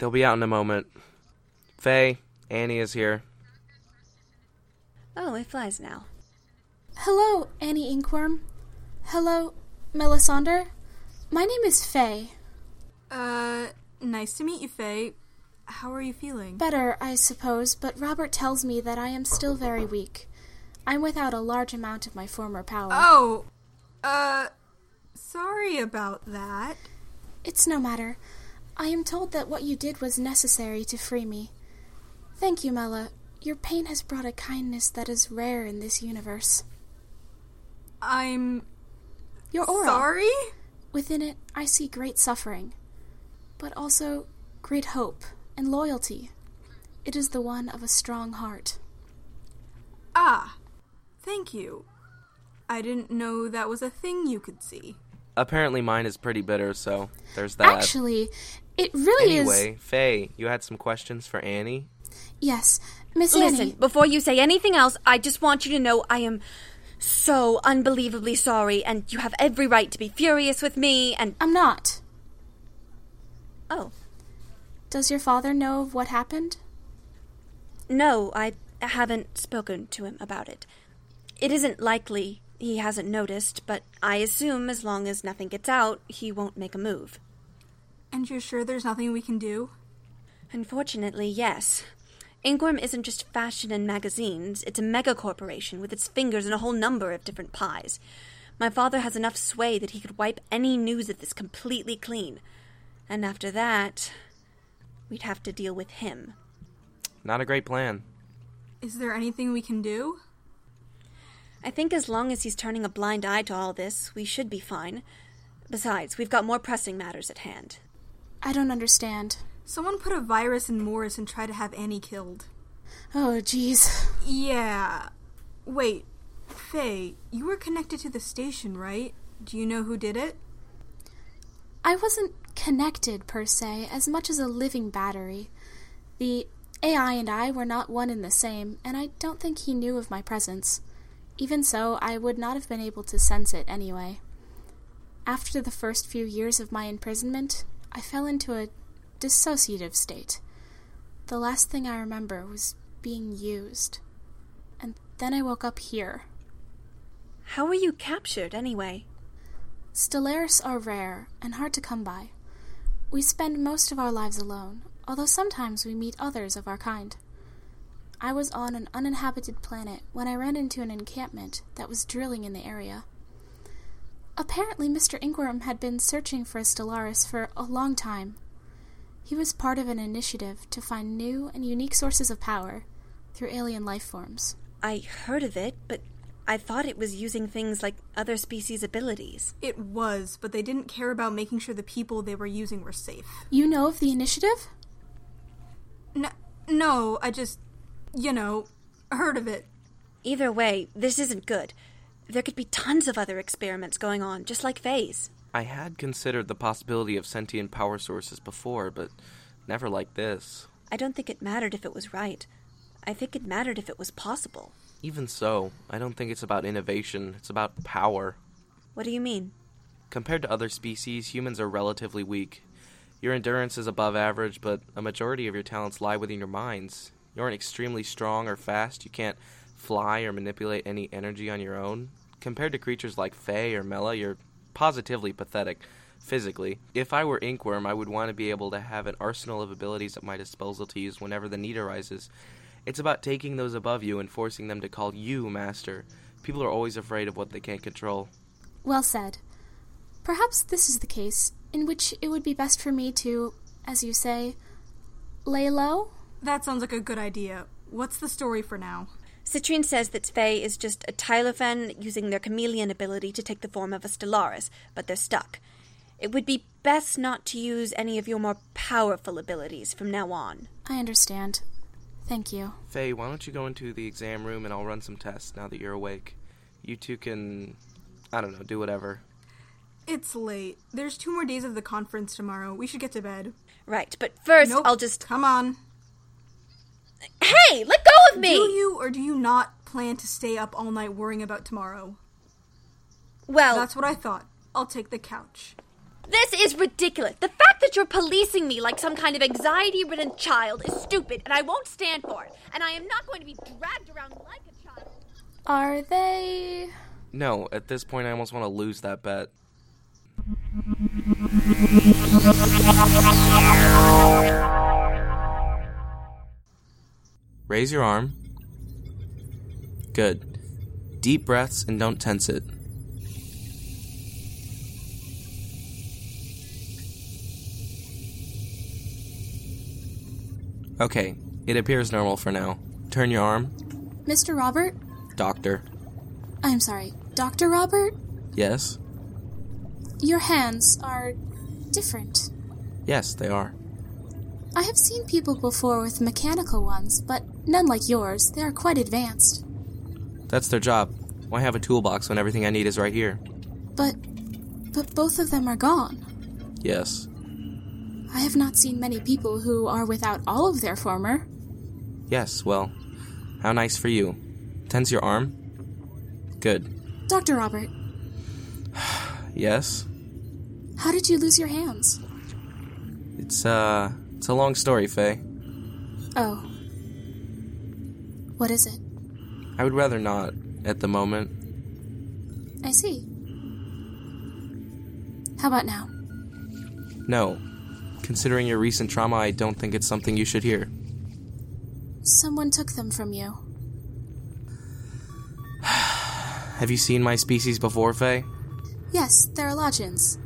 They'll be out in a moment. Faye, Annie is here. Oh, it flies now. Hello, Annie Inkwyrm. Hello, Melisandre. My name is Faye. Uh, nice to meet you, Faye. How are you feeling? Better, I suppose, but Robert tells me that I am still very weak. I'm without a large amount of my former power. Oh, uh, sorry about that. It's no matter. I am told that what you did was necessary to free me. Thank you, Mela. Your pain has brought a kindness that is rare in this universe. I'm Your aura. sorry? Within it, I see great suffering, but also great hope and loyalty. It is the one of a strong heart. Ah, thank you. I didn't know that was a thing you could see. Apparently, mine is pretty bitter, so there's that. Actually, it really anyway, is. Anyway, Faye, you had some questions for Annie? Yes, Miss Listen, Annie. before you say anything else, I just want you to know I am so unbelievably sorry, and you have every right to be furious with me, and. I'm not. Oh. Does your father know of what happened? No, I haven't spoken to him about it. It isn't likely he hasn't noticed, but I assume as long as nothing gets out, he won't make a move. And you're sure there's nothing we can do? Unfortunately, yes. Inkwyrm isn't just fashion and magazines, it's a mega corporation with its fingers in a whole number of different pies. My father has enough sway that he could wipe any news of this completely clean. And after that, we'd have to deal with him. Not a great plan. Is there anything we can do? I think as long as he's turning a blind eye to all this, we should be fine. Besides, we've got more pressing matters at hand. I don't understand. Someone put a virus in Morris and tried to have Annie killed. Oh, jeez. Yeah. Wait, Faye, you were connected to the station, right? Do you know who did it? I wasn't connected per se, as much as a living battery. The AI and I were not one and the same, and I don't think he knew of my presence. Even so, I would not have been able to sense it anyway. After the first few years of my imprisonment, I fell into a dissociative state. The last thing I remember was being used. And then I woke up here. How were you captured, anyway? Stellarus are rare and hard to come by. We spend most of our lives alone, although sometimes we meet others of our kind. I was on an uninhabited planet when I ran into an encampment that was drilling in the area. Apparently, Mr. Inkwyrm had been searching for a Stellarus for a long time. He was part of an initiative to find new and unique sources of power through alien life forms. I heard of it, but I thought it was using things like other species' abilities. It was, but they didn't care about making sure the people they were using were safe. You know of the initiative? No, no, I just, you know, heard of it. Either way, this isn't good. There could be tons of other experiments going on, just like Faye's. I had considered the possibility of sentient power sources before, but never like this. I don't think it mattered if it was right. I think it mattered if it was possible. Even so, I don't think it's about innovation, it's about power. What do you mean? Compared to other species, humans are relatively weak. Your endurance is above average, but a majority of your talents lie within your minds. You aren't extremely strong or fast, you can't fly or manipulate any energy on your own. Compared to creatures like Faye or Mela, you're positively pathetic physically. If I were Inkwyrm, I would want to be able to have an arsenal of abilities at my disposal to use whenever the need arises. It's about taking those above you and forcing them to call you master. People are always afraid of what they can't control. Well said. Perhaps this is the case in which it would be best for me to, as you say, lay low? That sounds like a good idea. What's the story for now? Citrine says that Faye is just a Tylofen using their chameleon ability to take the form of a Stellarus, but they're stuck. It would be best not to use any of your more powerful abilities from now on. I understand. Thank you. Faye, why don't you go into the exam room and I'll run some tests now that you're awake. You two can, I don't know, do whatever. It's late. There's two more days of the conference tomorrow. We should get to bed. Right, but first Nope. I'll just. Come on. Hey, let go of me! Do you or do you not plan to stay up all night worrying about tomorrow? well, That's what I thought. I'll take the couch. This is ridiculous. The fact that you're policing me like some kind of anxiety ridden child is stupid, and I won't stand for it. And I am not going to be dragged around like a child. Are they. No, at this point, I almost want to lose that bet. Raise your arm. Good. Deep breaths and don't tense it. Okay, it appears normal for now. Turn your arm. Mr. Robert? Doctor. I'm sorry, Dr. Robert? Yes? Your hands are different. Yes, they are. I have seen people before with mechanical ones, but none like yours. They are quite advanced. That's their job. Why have a toolbox when everything I need is right here? But. but both of them are gone. Yes. I have not seen many people who are without all of their former. Yes, well, how nice for you. Tense your arm? Good. Dr. Robert, Yes? how did you lose your hands? It's, uh, it's a long story, Faye. Oh. What is it? I would rather not, at the moment. I see. How about now? No. Considering your recent trauma, I don't think it's something you should hear. Someone took them from you. Have you seen my species before, Faye? Yes, they're Lodgins.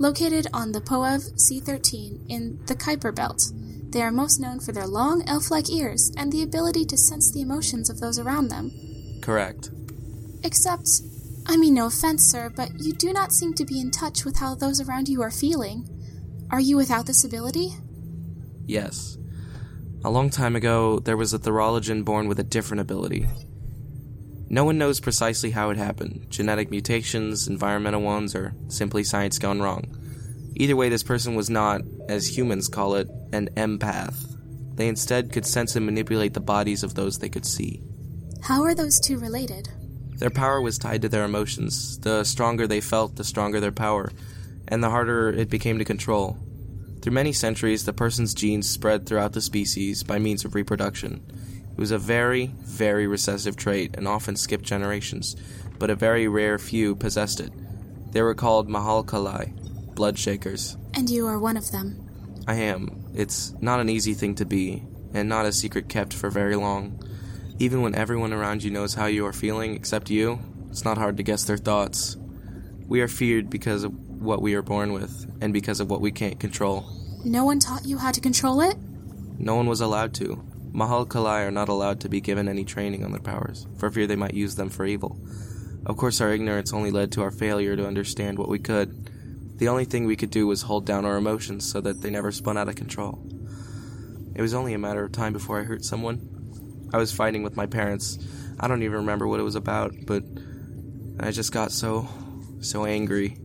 Located on the Poev C13 in the Kuiper Belt, they are most known for their long elf like ears and the ability to sense the emotions of those around them. Correct. Except, I mean no offense, sir, but you do not seem to be in touch with how those around you are feeling. Are you without this ability? Yes. A long time ago, there was a Thorologian born with a different ability. No one knows precisely how it happened genetic mutations, environmental ones, or simply science gone wrong. Either way, this person was not, as humans call it, an empath. They instead could sense and manipulate the bodies of those they could see. How are those two related? Their power was tied to their emotions. The stronger they felt, the stronger their power, and the harder it became to control. Through many centuries, the person's genes spread throughout the species by means of reproduction. It was a very, very recessive trait and often skipped generations, but a very rare few possessed it. They were called Mahalkalai, blood shakers. And you are one of them. I am. It's not an easy thing to be, and not a secret kept for very long. Even when everyone around you knows how you are feeling except you, it's not hard to guess their thoughts. We are feared because of what we are born with, and because of what we can't control. No one taught you how to control it? No one was allowed to. Mahal Kalai are not allowed to be given any training on their powers, for fear they might use them for evil. Of course, our ignorance only led to our failure to understand what we could. The only thing we could do was hold down our emotions so that they never spun out of control. It was only a matter of time before I hurt someone. I was fighting with my parents. I don't even remember what it was about, but I just got so, so angry.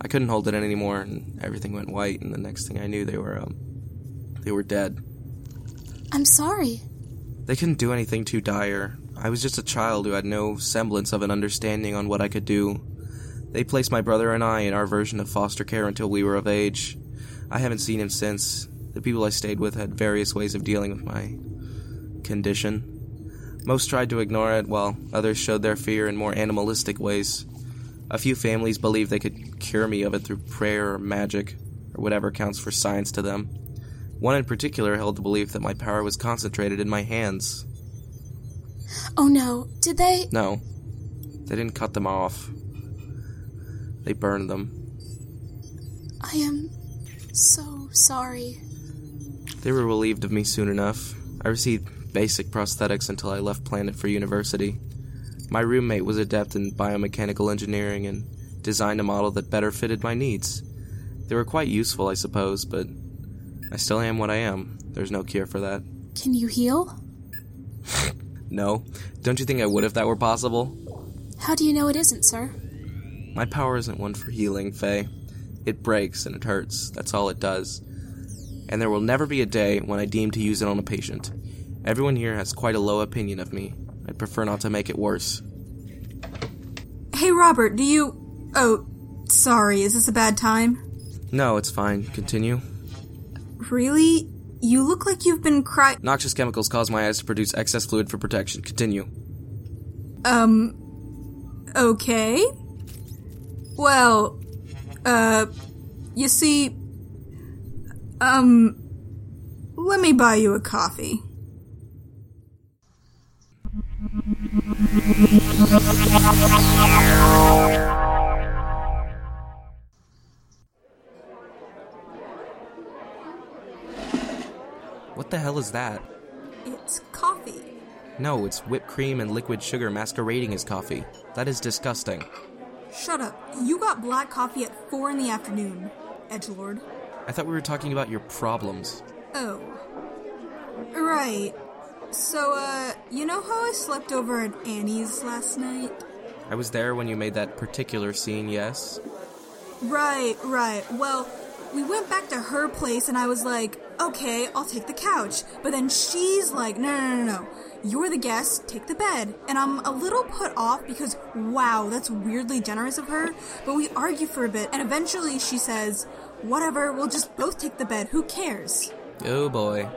I couldn't hold it in anymore, and everything went white. And the next thing I knew, they were, um, they were dead. I'm sorry. They couldn't do anything too dire. I was just a child who had no semblance of an understanding on what I could do. They placed my brother and I in our version of foster care until we were of age. I haven't seen him since. The people I stayed with had various ways of dealing with my condition. Most tried to ignore it, while others showed their fear in more animalistic ways. A few families believed they could cure me of it through prayer or magic, or whatever counts for science to them. One in particular held the belief that my power was concentrated in my hands. Oh no, did they? No, they didn't cut them off. They burned them. I am so sorry. They were relieved of me soon enough. I received basic prosthetics until I left planet for university. My roommate was adept in biomechanical engineering and designed a model that better fitted my needs. They were quite useful, I suppose, but I still am what I am. There's no cure for that. Can you heal? No? Don't you think I would if that were possible? How do you know it isn't, sir? My power isn't one for healing, Faye. It breaks and it hurts. That's all it does. And there will never be a day when I deem to use it on a patient. Everyone here has quite a low opinion of me. I'd prefer not to make it worse. Hey, Robert, do you. Oh, sorry, is this a bad time? No, it's fine. Continue. Really? You look like you've been crying. Noxious chemicals cause my eyes to produce excess fluid for protection. Continue. Um. Okay. Well, uh. You see. Um. Let me buy you a coffee. What the hell is that? It's coffee. No, it's whipped cream and liquid sugar masquerading as coffee. That is disgusting. Shut up. You got black coffee at 4 in the afternoon, Edgelord. I thought we were talking about your problems. Oh. Right. So, uh, you know how I slept over at Annie's last night? I was there when you made that particular scene, yes? Right, right. Well, we went back to her place and I was like, okay, I'll take the couch. But then she's like, no, no, no, no. You're the guest, take the bed. And I'm a little put off because, wow, that's weirdly generous of her. But we argue for a bit and eventually she says, whatever, we'll just both take the bed. Who cares? Oh boy.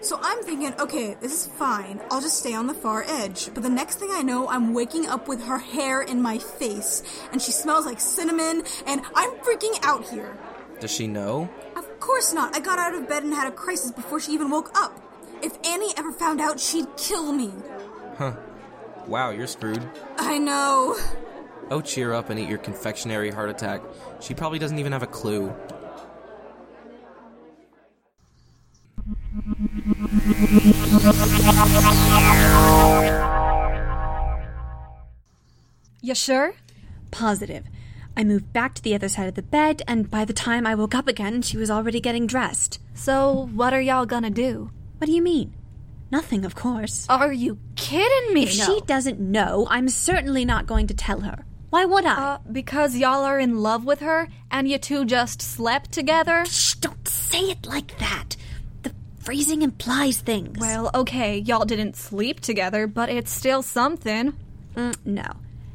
So I'm thinking, okay, this is fine. I'll just stay on the far edge. But the next thing I know, I'm waking up with her hair in my face, and she smells like cinnamon, and I'm freaking out here. Does she know? Of course not. I got out of bed and had a crisis before she even woke up. If Annie ever found out, she'd kill me. Huh. Wow, you're screwed. I know. Oh, cheer up and eat your confectionery heart attack. She probably doesn't even have a clue. You sure? Positive. I moved back to the other side of the bed, and by the time I woke up again, she was already getting dressed. So, what are y'all gonna do? What do you mean? Nothing, of course. Are you kidding me? If she doesn't know, I'm certainly not going to tell her. Why would I? Uh, because y'all are in love with her and you two just slept together? Shh, don't say it like that. The phrasing implies things. Well, okay, y'all didn't sleep together, but it's still something. Mm, no.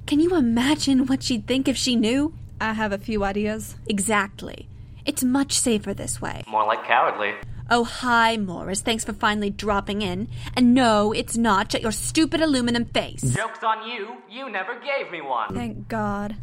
Can you imagine what she'd think if she knew? I have a few ideas. Exactly. It's much safer this way. More like cowardly. Oh, hi, Morris. Thanks for finally dropping in. And no, it's not. Shut your stupid aluminum face. Joke's on you. You never gave me one. Thank God.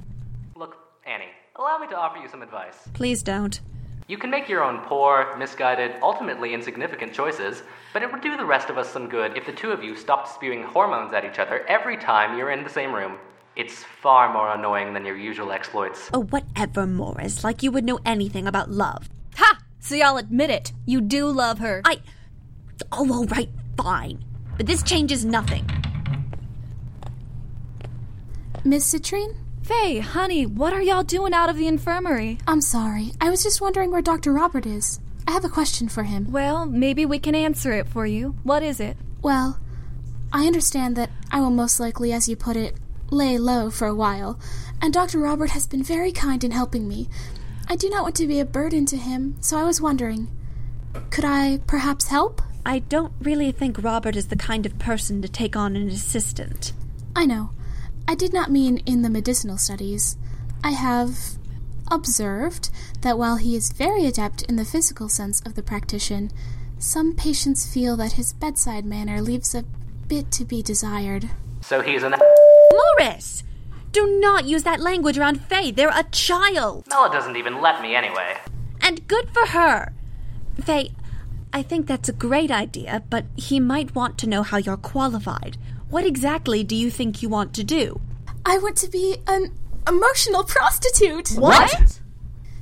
Look, Annie, allow me to offer you some advice. Please don't. You can make your own poor, misguided, ultimately insignificant choices, but it would do the rest of us some good if the two of you stopped spewing hormones at each other every time you're in the same room. It's far more annoying than your usual exploits. Oh, whatever, Morris. Like you would know anything about love. Ha! So y'all admit it. You do love her. I. Oh, all right, fine. But this changes nothing. Miss Citrine? Faye, honey, what are y'all doing out of the infirmary? I'm sorry. I was just wondering where Dr. Robert is. I have a question for him. Well, maybe we can answer it for you. What is it? Well, I understand that I will most likely, as you put it, lay low for a while, and Dr. Robert has been very kind in helping me. I do not want to be a burden to him, so I was wondering could I perhaps help? I don't really think Robert is the kind of person to take on an assistant. I know. I did not mean in the medicinal studies. I have observed that while he is very adept in the physical sense of the practitioner, some patients feel that his bedside manner leaves a bit to be desired. So he's an. Morris! Do not use that language around Faye. They're a child. Mela doesn't even let me anyway. And good for her. Faye, I think that's a great idea, but he might want to know how you're qualified. What exactly do you think you want to do? I want to be an emotional prostitute. What?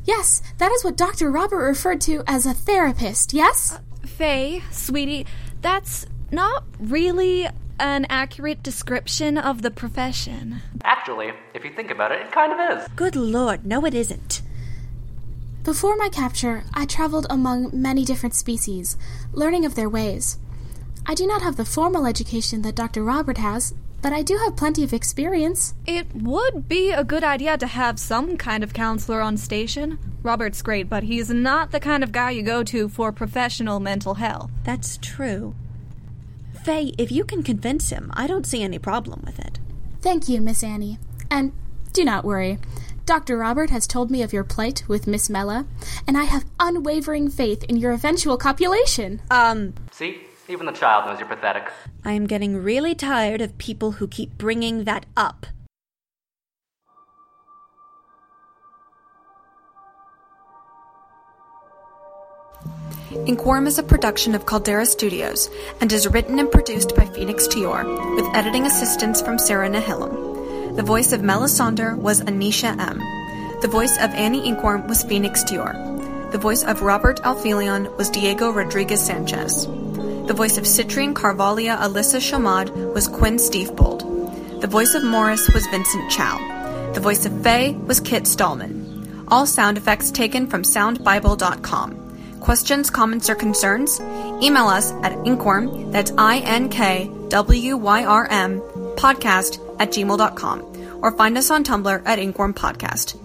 Yes, that is what Dr. Robert referred to as a therapist, yes? Uh, Faye, sweetie, that's not really an accurate description of the profession. Actually, if you think about it, it kind of is. Good lord, no, it isn't. Before my capture, I traveled among many different species, learning of their ways. I do not have the formal education that Dr. Robert has, but I do have plenty of experience. It would be a good idea to have some kind of counselor on station. Robert's great, but he's not the kind of guy you go to for professional mental health. That's true. Faye, if you can convince him, I don't see any problem with it. Thank you, Miss Annie. And do not worry. Dr. Robert has told me of your plight with Miss Mela, and I have unwavering faith in your eventual copulation. Um, See? Even the child knows you're pathetic. I am getting really tired of people who keep bringing that up. Inkwyrm is a production of Caldera Studios and is written and produced by Phoenix Tior, with editing assistance from Sarah Nahillam. The voice of Melisandre was Anisha M. The voice of Annie Inkwyrm was Phoenix Tior. The voice of Robert Alfelion was Diego Rodriguez Sanchez. The voice of Citrine Carvalia Alyssa Shamad was Quinn Stevebold. The voice of Morris was Vincent Chow. The voice of Faye was Kit Stallman. All sound effects taken from soundbible.com. Questions, comments, or concerns? Email us at inkwyrm, that's I-N-K-W-Y-R-M, podcast at gmail.com, or find us on Tumblr at Inkwyrm Podcast.